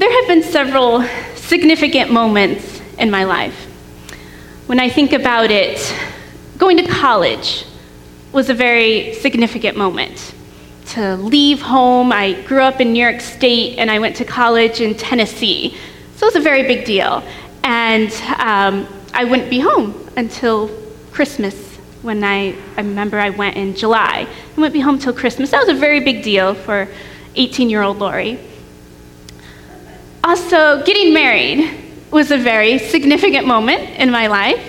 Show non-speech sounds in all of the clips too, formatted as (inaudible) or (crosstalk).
There have been several significant moments in my life. When I think about it, going to college was a very significant moment. To leave home, I grew up in New York State and I went to college in Tennessee. So it was a very big deal. And um, I wouldn't be home until Christmas when I, I remember I went in July. I wouldn't be home till Christmas. That was a very big deal for 18 year old Lori. Also, getting married was a very significant moment in my life.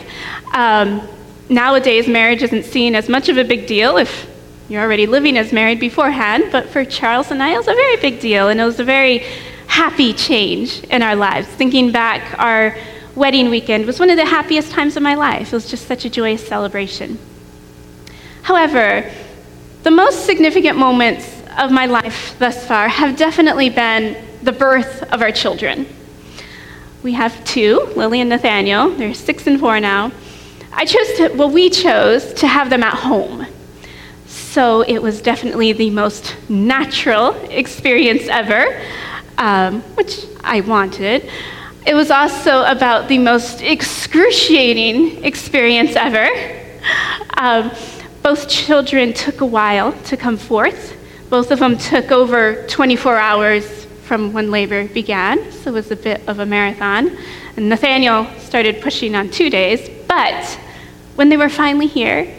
Um, nowadays, marriage isn't seen as much of a big deal if you're already living as married beforehand, but for Charles and I, it was a very big deal, and it was a very happy change in our lives. Thinking back, our wedding weekend was one of the happiest times of my life. It was just such a joyous celebration. However, the most significant moments of my life thus far have definitely been the birth of our children. We have two, Lily and Nathaniel. They're six and four now. I chose to, well, we chose to have them at home. So it was definitely the most natural experience ever, um, which I wanted. It was also about the most excruciating experience ever. Um, both children took a while to come forth. Both of them took over 24 hours from when labor began, so it was a bit of a marathon. And Nathaniel started pushing on two days, but when they were finally here,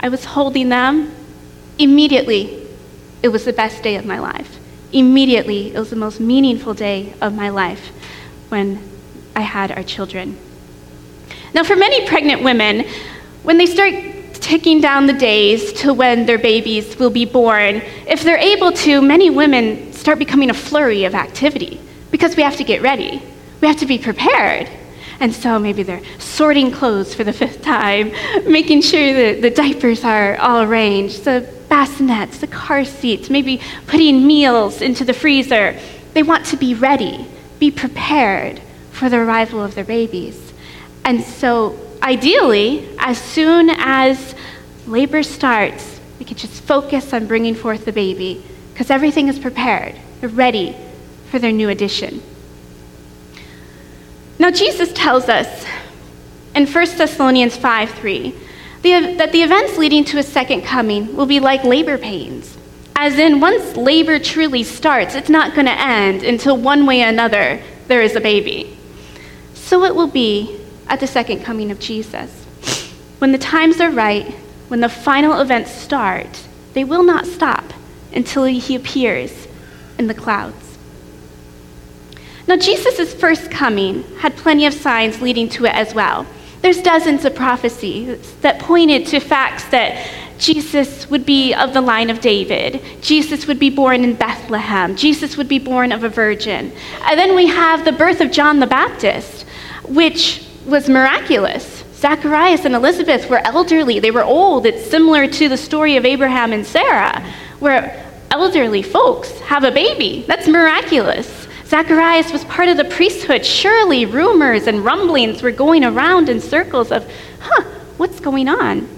I was holding them. Immediately, it was the best day of my life. Immediately, it was the most meaningful day of my life when I had our children. Now, for many pregnant women, when they start ticking down the days to when their babies will be born, if they're able to, many women start becoming a flurry of activity because we have to get ready. We have to be prepared. And so maybe they're sorting clothes for the fifth time, (laughs) making sure that the diapers are all arranged, the bassinets, the car seats, maybe putting meals into the freezer. They want to be ready, be prepared for the arrival of their babies. And so, ideally, as soon as labor starts, we can just focus on bringing forth the baby because everything is prepared. They're ready for their new addition. Now, Jesus tells us in 1 Thessalonians 5 3 that the events leading to his second coming will be like labor pains. As in, once labor truly starts, it's not going to end until one way or another there is a baby. So it will be at the second coming of Jesus. When the times are right, when the final events start, they will not stop until he appears in the clouds. Now, Jesus' first coming had plenty of signs leading to it as well. There's dozens of prophecies that pointed to facts that Jesus would be of the line of David. Jesus would be born in Bethlehem. Jesus would be born of a virgin. And then we have the birth of John the Baptist, which was miraculous. Zacharias and Elizabeth were elderly, they were old. It's similar to the story of Abraham and Sarah, where elderly folks have a baby. That's miraculous. Zacharias was part of the priesthood. Surely rumors and rumblings were going around in circles of, huh, what's going on?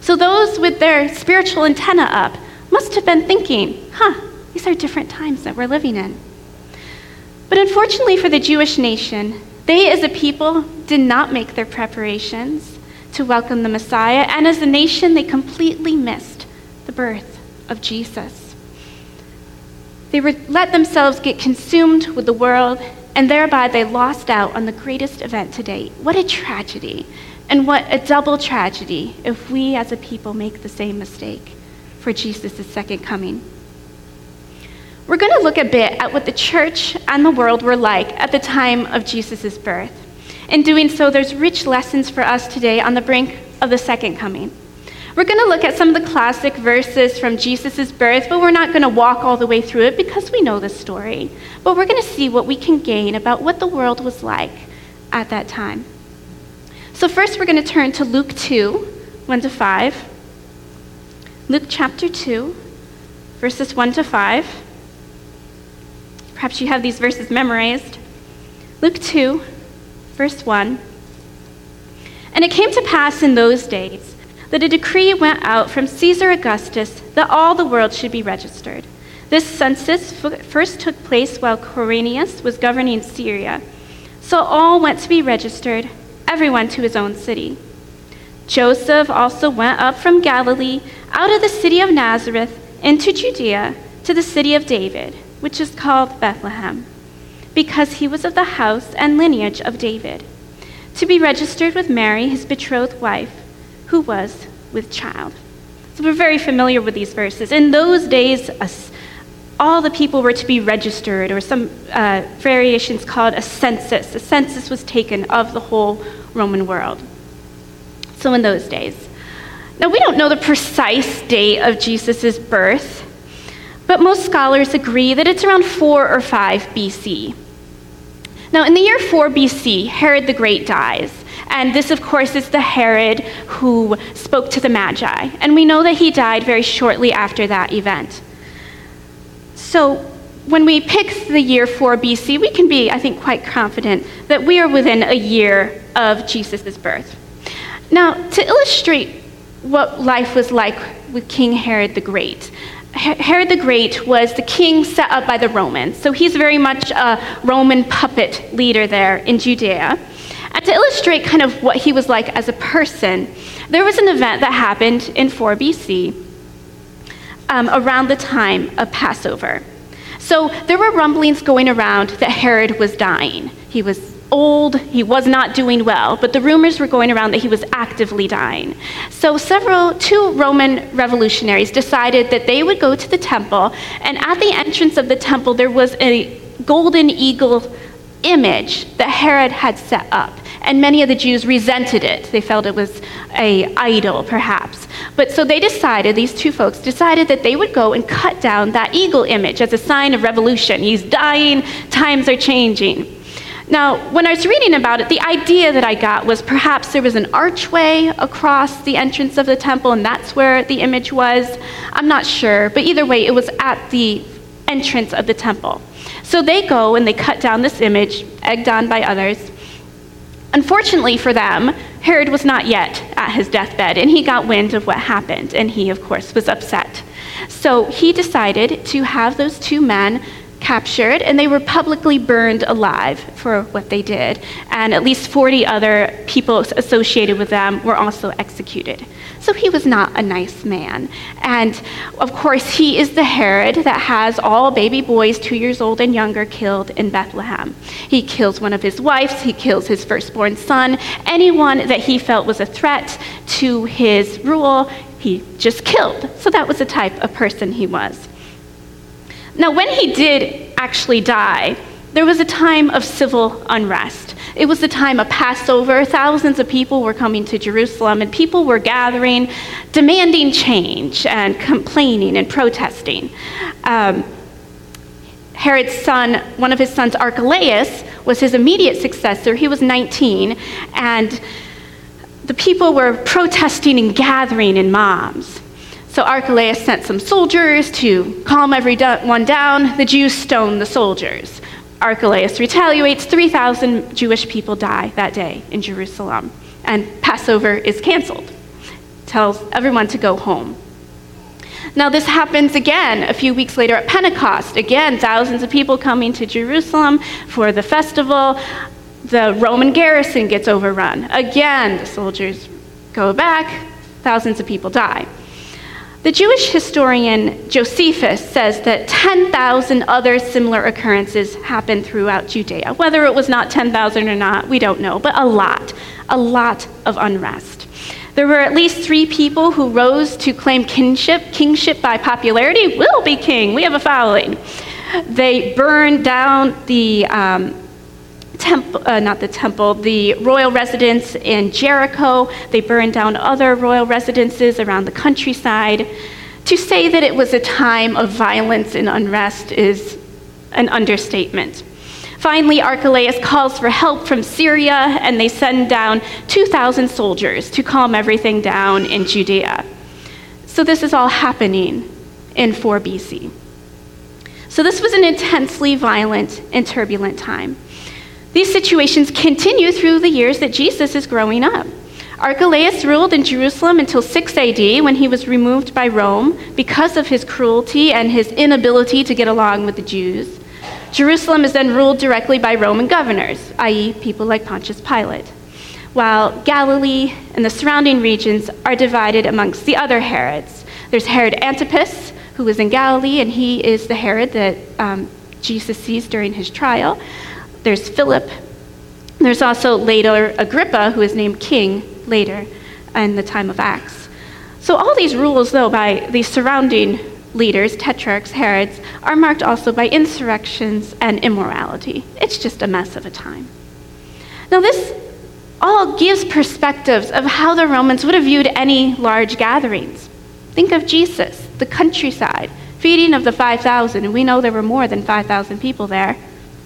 So those with their spiritual antenna up must have been thinking, huh, these are different times that we're living in. But unfortunately for the Jewish nation, they as a people did not make their preparations to welcome the Messiah, and as a nation, they completely missed the birth of Jesus. They let themselves get consumed with the world, and thereby they lost out on the greatest event to date. What a tragedy, and what a double tragedy if we as a people make the same mistake for Jesus' second coming. We're going to look a bit at what the church and the world were like at the time of Jesus' birth. In doing so, there's rich lessons for us today on the brink of the second coming. We're going to look at some of the classic verses from Jesus' birth, but we're not going to walk all the way through it because we know the story. But we're going to see what we can gain about what the world was like at that time. So, first, we're going to turn to Luke 2 1 to 5. Luke chapter 2, verses 1 to 5. Perhaps you have these verses memorized. Luke 2, verse 1. And it came to pass in those days that a decree went out from Caesar Augustus that all the world should be registered. This census first took place while Quirinius was governing Syria. So all went to be registered, everyone to his own city. Joseph also went up from Galilee out of the city of Nazareth into Judea to the city of David, which is called Bethlehem, because he was of the house and lineage of David, to be registered with Mary, his betrothed wife, who was with child. So we're very familiar with these verses. In those days, all the people were to be registered, or some uh, variations called a census. A census was taken of the whole Roman world. So in those days. Now, we don't know the precise date of Jesus' birth, but most scholars agree that it's around 4 or 5 BC. Now, in the year 4 BC, Herod the Great dies. And this, of course, is the Herod who spoke to the Magi. And we know that he died very shortly after that event. So, when we pick the year 4 BC, we can be, I think, quite confident that we are within a year of Jesus' birth. Now, to illustrate what life was like with King Herod the Great, Herod the Great was the king set up by the Romans. So he's very much a Roman puppet leader there in Judea. And to illustrate kind of what he was like as a person, there was an event that happened in 4 BC um, around the time of Passover. So there were rumblings going around that Herod was dying. He was old, he was not doing well, but the rumors were going around that he was actively dying. So several, two Roman revolutionaries decided that they would go to the temple, and at the entrance of the temple, there was a golden eagle image that Herod had set up. And many of the Jews resented it. They felt it was a idol, perhaps. But so they decided, these two folks decided that they would go and cut down that eagle image as a sign of revolution. He's dying, times are changing. Now, when I was reading about it, the idea that I got was perhaps there was an archway across the entrance of the temple, and that's where the image was. I'm not sure, but either way, it was at the entrance of the temple. So they go and they cut down this image, egged on by others. Unfortunately for them, Herod was not yet at his deathbed, and he got wind of what happened, and he, of course, was upset. So he decided to have those two men captured, and they were publicly burned alive for what they did. And at least 40 other people associated with them were also executed. So he was not a nice man. And of course, he is the Herod that has all baby boys, two years old and younger, killed in Bethlehem. He kills one of his wives, he kills his firstborn son, anyone that he felt was a threat to his rule, he just killed. So that was the type of person he was. Now, when he did actually die, there was a time of civil unrest. It was the time of Passover. Thousands of people were coming to Jerusalem, and people were gathering, demanding change and complaining and protesting. Um, Herod's son, one of his sons, Archelaus, was his immediate successor. He was 19, and the people were protesting and gathering in mobs. So Archelaus sent some soldiers to calm everyone down. The Jews stone the soldiers. Archelaus retaliates. 3,000 Jewish people die that day in Jerusalem. And Passover is canceled. Tells everyone to go home. Now, this happens again a few weeks later at Pentecost. Again, thousands of people coming to Jerusalem for the festival. The Roman garrison gets overrun. Again, the soldiers go back, thousands of people die. The Jewish historian Josephus says that 10,000 other similar occurrences happened throughout Judea. Whether it was not 10,000 or not, we don't know, but a lot, a lot of unrest. There were at least three people who rose to claim kinship, kingship by popularity. We'll be king. We have a following. They burned down the um, temple, uh, not the temple, the royal residence in Jericho. They burned down other royal residences around the countryside. To say that it was a time of violence and unrest is an understatement. Finally, Archelaus calls for help from Syria, and they send down 2,000 soldiers to calm everything down in Judea. So, this is all happening in 4 BC. So, this was an intensely violent and turbulent time. These situations continue through the years that Jesus is growing up. Archelaus ruled in Jerusalem until 6 AD when he was removed by Rome because of his cruelty and his inability to get along with the Jews. Jerusalem is then ruled directly by Roman governors, i.e., people like Pontius Pilate, while Galilee and the surrounding regions are divided amongst the other Herods. There's Herod Antipas, who is in Galilee, and he is the Herod that um, Jesus sees during his trial. There's Philip. There's also later Agrippa, who is named king later in the time of Acts. So all these rules, though, by the surrounding leaders, tetrarchs, Herods, are marked also by insurrections and immorality. It's just a mess of a time. Now, this all gives perspectives of how the Romans would have viewed any large gatherings. Think of Jesus, the countryside, feeding of the 5,000, and we know there were more than 5,000 people there.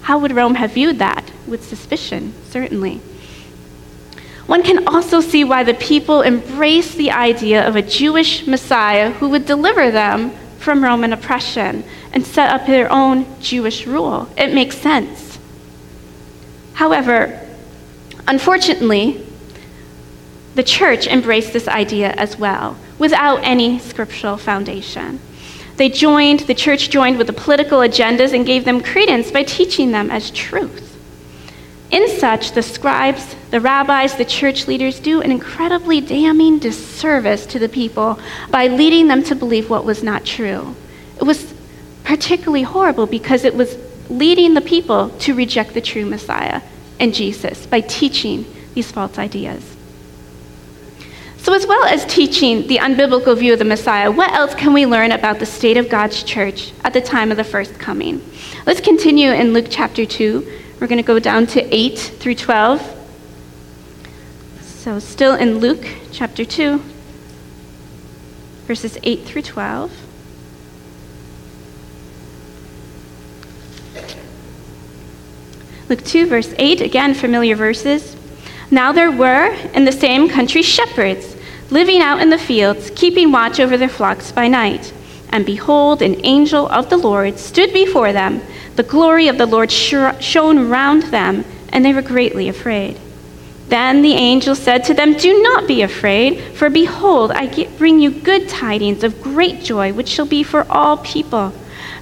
How would Rome have viewed that? With suspicion, certainly. One can also see why the people embraced the idea of a Jewish Messiah who would deliver them from Roman oppression and set up their own Jewish rule. It makes sense. However, unfortunately, the church embraced this idea as well, without any scriptural foundation. They joined, the church joined with the political agendas and gave them credence by teaching them as truth. In such, the scribes, the rabbis, the church leaders do an incredibly damning disservice to the people by leading them to believe what was not true. It was particularly horrible because it was leading the people to reject the true Messiah and Jesus by teaching these false ideas. So, as well as teaching the unbiblical view of the Messiah, what else can we learn about the state of God's church at the time of the first coming? Let's continue in Luke chapter 2, we're going to go down to 8 through 12. So, still in Luke chapter 2, verses 8 through 12. Luke 2, verse 8, again, familiar verses. Now there were in the same country shepherds living out in the fields, keeping watch over their flocks by night. And behold, an angel of the Lord stood before them the glory of the Lord shone round them, and they were greatly afraid. Then the angel said to them, Do not be afraid, for behold, I bring you good tidings of great joy, which shall be for all people.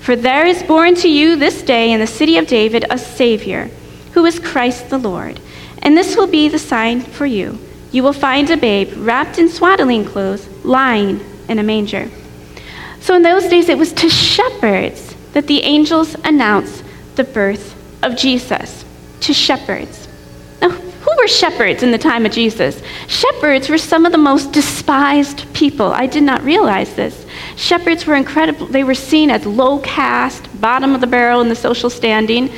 For there is born to you this day in the city of David a Savior, who is Christ the Lord. And this will be the sign for you. You will find a babe wrapped in swaddling clothes, lying in a manger. So in those days it was to shepherds that the angels announced the birth of Jesus to shepherds. Now, who were shepherds in the time of Jesus? Shepherds were some of the most despised people. I did not realize this. Shepherds were incredible. They were seen as low caste, bottom of the barrel in the social standing.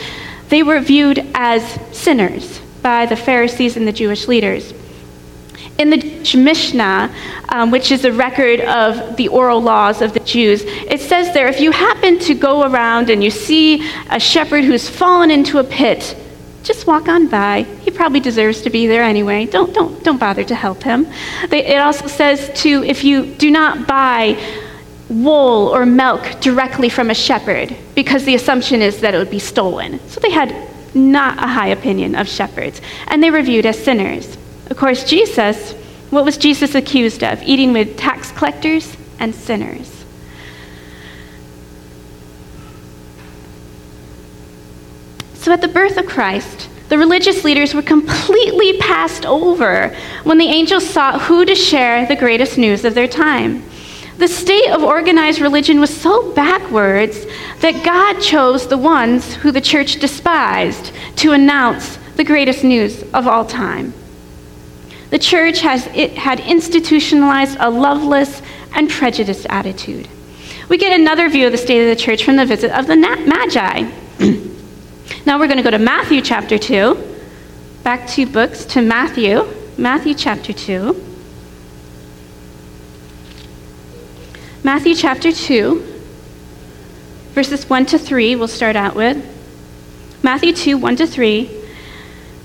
They were viewed as sinners by the Pharisees and the Jewish leaders in the Mishnah, um, which is a record of the oral laws of the Jews, it says there if you happen to go around and you see a shepherd who's fallen into a pit, just walk on by. He probably deserves to be there anyway. Don't, don't, don't bother to help him. They, it also says to if you do not buy wool or milk directly from a shepherd, because the assumption is that it would be stolen. So they had not a high opinion of shepherds, and they were viewed as sinners. Of course, Jesus, what was Jesus accused of? Eating with tax collectors and sinners. So at the birth of Christ, the religious leaders were completely passed over when the angels sought who to share the greatest news of their time. The state of organized religion was so backwards that God chose the ones who the church despised to announce the greatest news of all time. The church has it had institutionalized a loveless and prejudiced attitude. We get another view of the state of the church from the visit of the Magi. (clears throat) now we're going to go to Matthew chapter 2. Back two books to Matthew, Matthew chapter 2. Matthew chapter 2, verses 1 to 3, we'll start out with. Matthew 2, 1 to 3.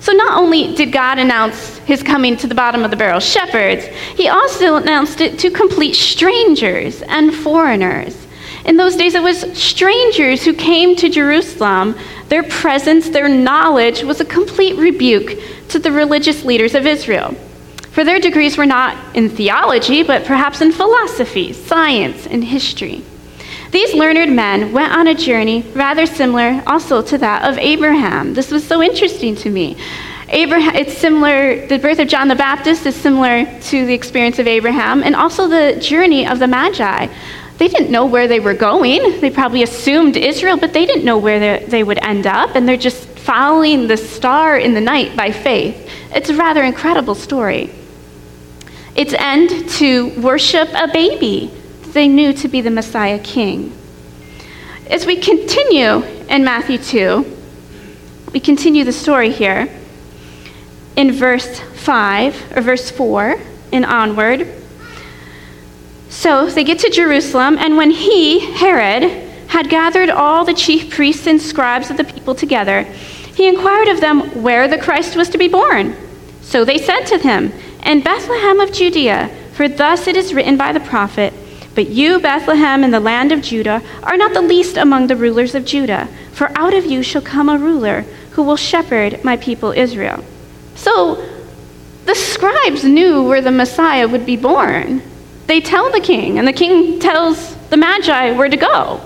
So, not only did God announce his coming to the bottom of the barrel shepherds, he also announced it to complete strangers and foreigners. In those days, it was strangers who came to Jerusalem. Their presence, their knowledge was a complete rebuke to the religious leaders of Israel. For their degrees were not in theology, but perhaps in philosophy, science, and history. These learned men went on a journey rather similar also to that of Abraham. This was so interesting to me. Abraham, it's similar, the birth of John the Baptist is similar to the experience of Abraham, and also the journey of the Magi. They didn't know where they were going. They probably assumed Israel, but they didn't know where they would end up, and they're just following the star in the night by faith. It's a rather incredible story. Its end to worship a baby they knew to be the Messiah King. As we continue in Matthew 2, we continue the story here in verse 5 or verse 4 and onward. So they get to Jerusalem, and when he, Herod, had gathered all the chief priests and scribes of the people together, he inquired of them where the Christ was to be born. So they said to him, In Bethlehem of Judea, for thus it is written by the prophet, But you, Bethlehem, in the land of Judah, are not the least among the rulers of Judah, for out of you shall come a ruler who will shepherd my people Israel. So the scribes knew where the Messiah would be born. They tell the king, and the king tells the Magi where to go.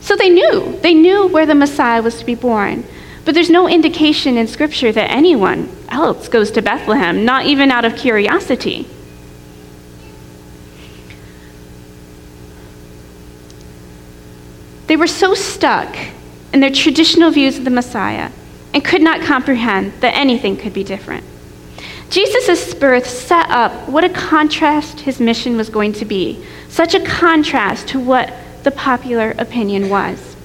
So they knew. They knew where the Messiah was to be born. But there's no indication in Scripture that anyone else goes to Bethlehem, not even out of curiosity. They were so stuck in their traditional views of the Messiah and could not comprehend that anything could be different. Jesus' birth set up what a contrast his mission was going to be, such a contrast to what the popular opinion was.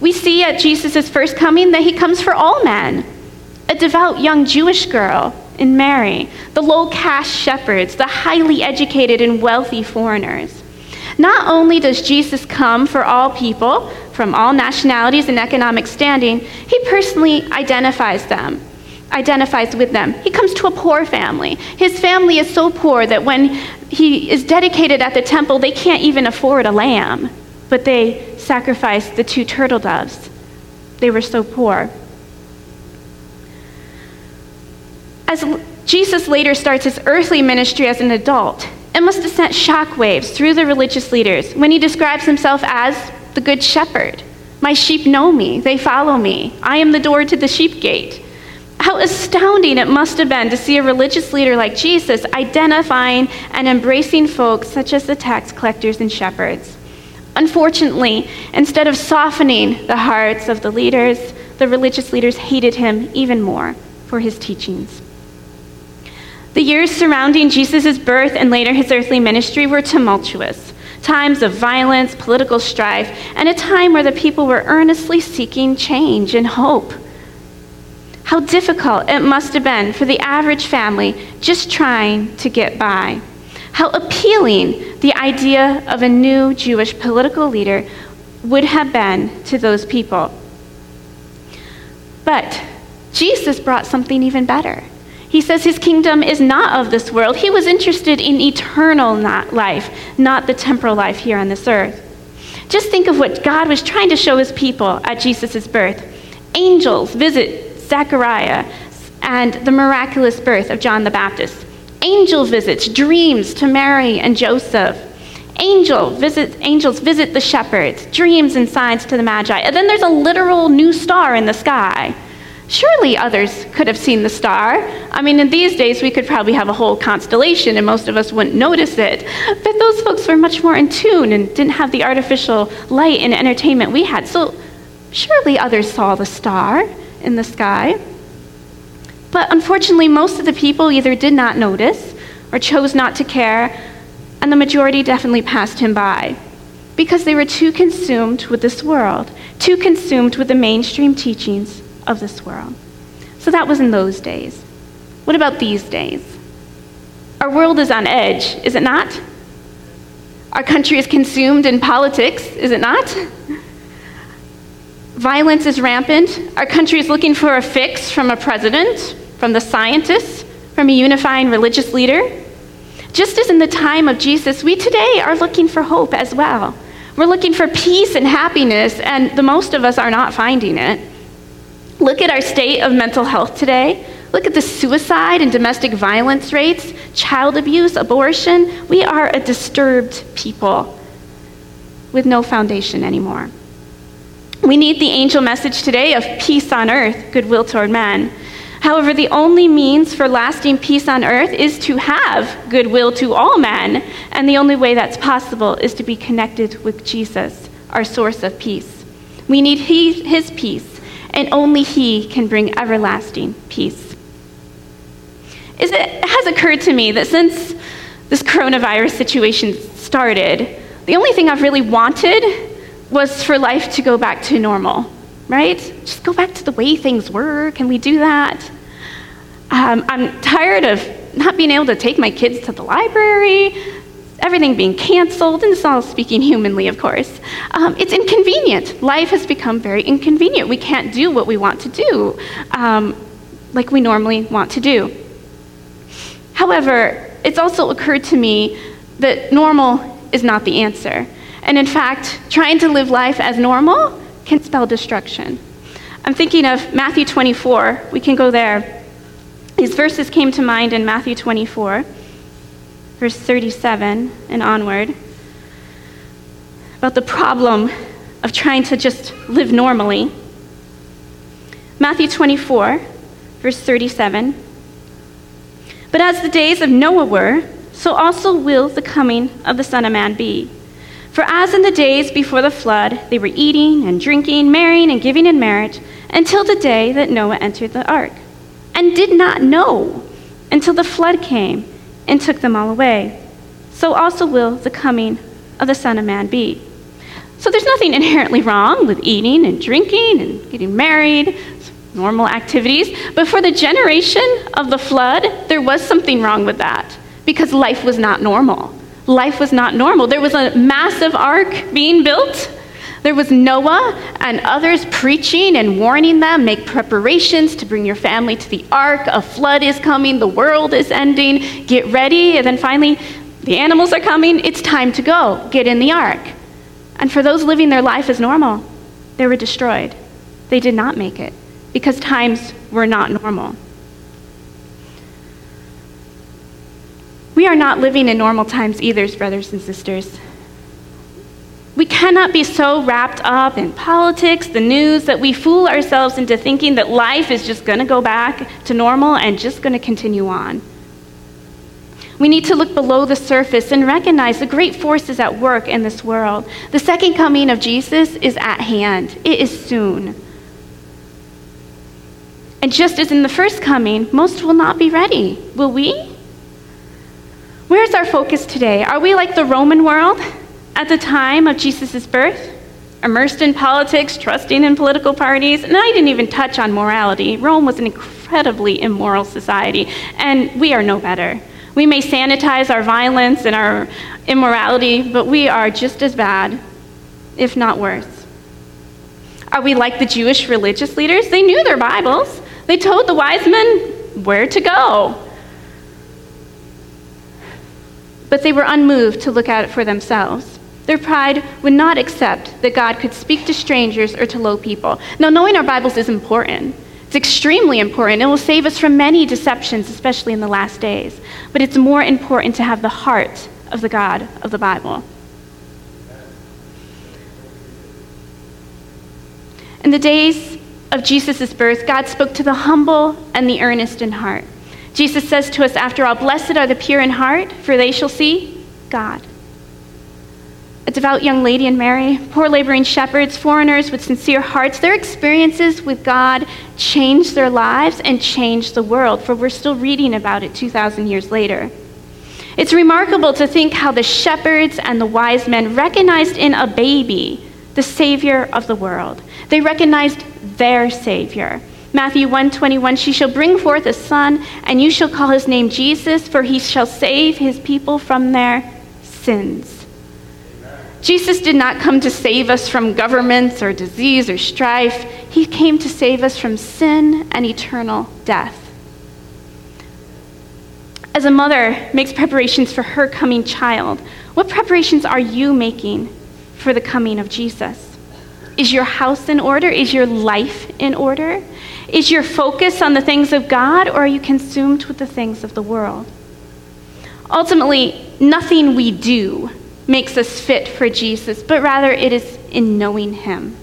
We see at Jesus' first coming that he comes for all men a devout young Jewish girl in Mary, the low caste shepherds, the highly educated and wealthy foreigners. Not only does Jesus come for all people from all nationalities and economic standing, he personally identifies them, identifies with them. He comes to a poor family. His family is so poor that when he is dedicated at the temple, they can't even afford a lamb, but they sacrifice the two turtle doves. They were so poor. As Jesus later starts his earthly ministry as an adult, it must have sent shockwaves through the religious leaders when he describes himself as the Good Shepherd. My sheep know me, they follow me. I am the door to the sheep gate. How astounding it must have been to see a religious leader like Jesus identifying and embracing folks such as the tax collectors and shepherds. Unfortunately, instead of softening the hearts of the leaders, the religious leaders hated him even more for his teachings. The years surrounding Jesus' birth and later his earthly ministry were tumultuous times of violence, political strife, and a time where the people were earnestly seeking change and hope. How difficult it must have been for the average family just trying to get by. How appealing the idea of a new Jewish political leader would have been to those people. But Jesus brought something even better. He says his kingdom is not of this world. He was interested in eternal life, not the temporal life here on this earth. Just think of what God was trying to show his people at Jesus' birth. Angels visit Zechariah and the miraculous birth of John the Baptist. Angel visits, dreams to Mary and Joseph. Angel visit, angels visit the shepherds, dreams and signs to the Magi. And then there's a literal new star in the sky. Surely others could have seen the star. I mean, in these days, we could probably have a whole constellation and most of us wouldn't notice it. But those folks were much more in tune and didn't have the artificial light and entertainment we had. So surely others saw the star in the sky. But unfortunately, most of the people either did not notice or chose not to care, and the majority definitely passed him by because they were too consumed with this world, too consumed with the mainstream teachings of this world. So that was in those days. What about these days? Our world is on edge, is it not? Our country is consumed in politics, is it not? Violence is rampant. Our country is looking for a fix from a president, from the scientists, from a unifying religious leader. Just as in the time of Jesus, we today are looking for hope as well. We're looking for peace and happiness, and the most of us are not finding it. Look at our state of mental health today. Look at the suicide and domestic violence rates, child abuse, abortion. We are a disturbed people with no foundation anymore. We need the angel message today of peace on earth, goodwill toward men. However, the only means for lasting peace on earth is to have goodwill to all men, and the only way that's possible is to be connected with Jesus, our source of peace. We need his peace, and only he can bring everlasting peace. It has occurred to me that since this coronavirus situation started, the only thing I've really wanted was for life to go back to normal, right? Just go back to the way things were. Can we do that? Um, I'm tired of not being able to take my kids to the library, everything being canceled, and this is all speaking humanly, of course. Um, it's inconvenient. Life has become very inconvenient. We can't do what we want to do um, like we normally want to do. However, it's also occurred to me that normal is not the answer. And in fact, trying to live life as normal can spell destruction. I'm thinking of Matthew 24. We can go there. These verses came to mind in Matthew 24, verse 37 and onward, about the problem of trying to just live normally. Matthew 24, verse 37. But as the days of Noah were, so also will the coming of the Son of Man be. For as in the days before the flood, they were eating and drinking, marrying and giving in marriage, until the day that Noah entered the ark and did not know until the flood came and took them all away. So also will the coming of the Son of Man be. So there's nothing inherently wrong with eating and drinking and getting married, normal activities. But for the generation of the flood, there was something wrong with that because life was not normal. Life was not normal. There was a massive ark being built there was Noah and others preaching and warning them make preparations to bring your family to the ark. A flood is coming, the world is ending, get ready. And then finally, the animals are coming, it's time to go, get in the ark. And for those living their life as normal, they were destroyed. They did not make it because times were not normal. We are not living in normal times either, brothers and sisters. We cannot be so wrapped up in politics, the news, that we fool ourselves into thinking that life is just going to go back to normal and just going to continue on. We need to look below the surface and recognize the great forces at work in this world. The second coming of Jesus is at hand, it is soon. And just as in the first coming, most will not be ready. Will we? Where's our focus today? Are we like the Roman world? At the time of Jesus' birth, immersed in politics, trusting in political parties, and I didn't even touch on morality. Rome was an incredibly immoral society, and we are no better. We may sanitize our violence and our immorality, but we are just as bad, if not worse. Are we like the Jewish religious leaders? They knew their Bibles, they told the wise men where to go. But they were unmoved to look at it for themselves. Their pride would not accept that God could speak to strangers or to low people. Now, knowing our Bibles is important. It's extremely important. It will save us from many deceptions, especially in the last days. But it's more important to have the heart of the God of the Bible. In the days of Jesus' birth, God spoke to the humble and the earnest in heart. Jesus says to us, after all, Blessed are the pure in heart, for they shall see God a devout young lady and Mary, poor laboring shepherds, foreigners with sincere hearts, their experiences with God changed their lives and changed the world, for we're still reading about it 2,000 years later. It's remarkable to think how the shepherds and the wise men recognized in a baby the Savior of the world. They recognized their Savior. Matthew 121 She shall bring forth a son, and you shall call his name Jesus, for he shall save his people from their sins. Jesus did not come to save us from governments or disease or strife. He came to save us from sin and eternal death. As a mother makes preparations for her coming child, what preparations are you making for the coming of Jesus? Is your house in order? Is your life in order? Is your focus on the things of God, or are you consumed with the things of the world? Ultimately, nothing we do makes us fit for Jesus, but rather it is in knowing Him.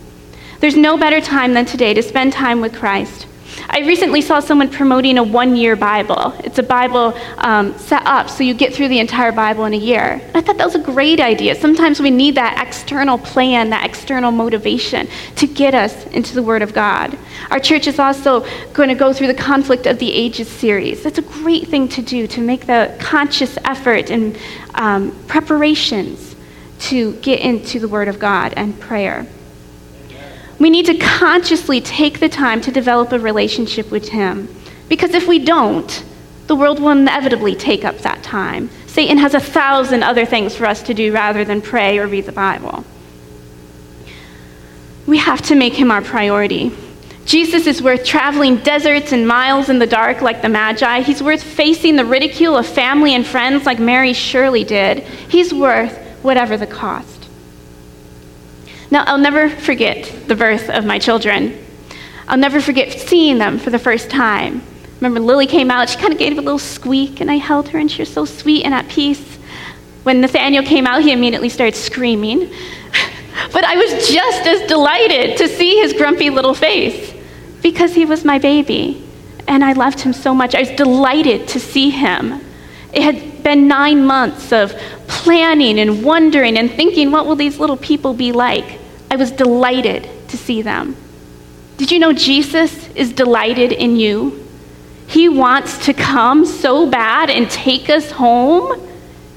There's no better time than today to spend time with Christ. I recently saw someone promoting a one year Bible. It's a Bible um, set up so you get through the entire Bible in a year. I thought that was a great idea. Sometimes we need that external plan, that external motivation to get us into the Word of God. Our church is also going to go through the Conflict of the Ages series. That's a great thing to do to make the conscious effort and um, preparations to get into the Word of God and prayer. We need to consciously take the time to develop a relationship with Him. Because if we don't, the world will inevitably take up that time. Satan has a thousand other things for us to do rather than pray or read the Bible. We have to make him our priority. Jesus is worth traveling deserts and miles in the dark like the Magi. He's worth facing the ridicule of family and friends like Mary surely did. He's worth whatever the cost. Now, I'll never forget the birth of my children. I'll never forget seeing them for the first time. Remember, Lily came out, she kind of gave a little squeak, and I held her, and she was so sweet and at peace. When Nathaniel came out, he immediately started screaming. (laughs) but I was just as delighted to see his grumpy little face because he was my baby, and I loved him so much. I was delighted to see him. It had been nine months of planning and wondering and thinking, what will these little people be like? I was delighted to see them. Did you know Jesus is delighted in you? He wants to come so bad and take us home.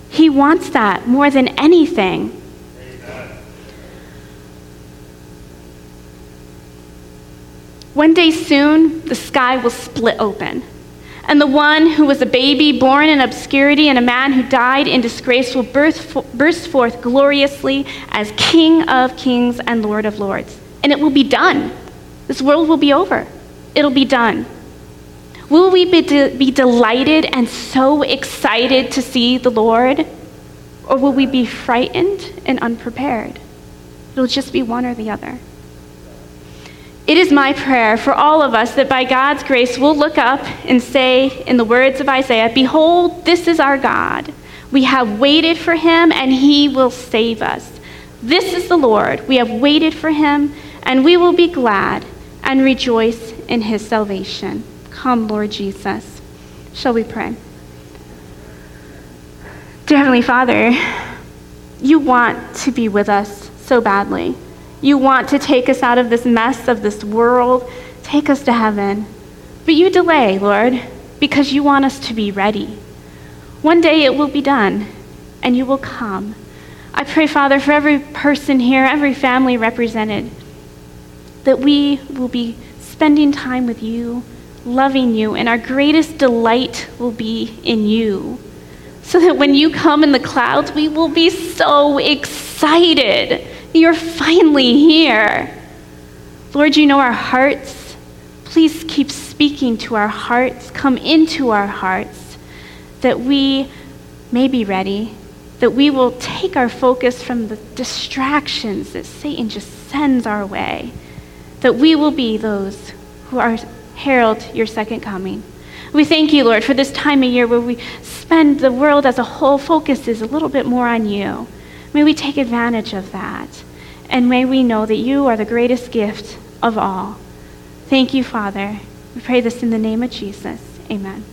He wants that more than anything. One day soon, the sky will split open and the one who was a baby born in obscurity and a man who died in disgrace will burst forth gloriously as King of kings and Lord of lords. And it will be done. This world will be over. It'll be done. Will we be, de- be delighted and so excited to see the Lord? Or will we be frightened and unprepared? It'll just be one or the other. It is my prayer for all of us that by God's grace we'll look up and say, in the words of Isaiah, Behold, this is our God. We have waited for him, and he will save us. This is the Lord. We have waited for him, and we will be glad and rejoice in his salvation. Come, Lord Jesus. Shall we pray? Dear Heavenly Father, you want to be with us so badly. You want to take us out of this mess of this world, take us to heaven. But you delay, Lord, because you want us to be ready. One day it will be done, and you will come. I pray, Father, for every person here, every family represented, that we will be spending time with you, loving you, and our greatest delight will be in you. So that when you come in the clouds, we will be so excited you're finally here. Lord, you know our hearts. Please keep speaking to our hearts. Come into our hearts that we may be ready, that we will take our focus from the distractions that Satan just sends our way, that we will be those who are herald your second coming. We thank you, Lord, for this time of year where we spend the world as a whole focuses a little bit more on you. May we take advantage of that. And may we know that you are the greatest gift of all. Thank you, Father. We pray this in the name of Jesus. Amen.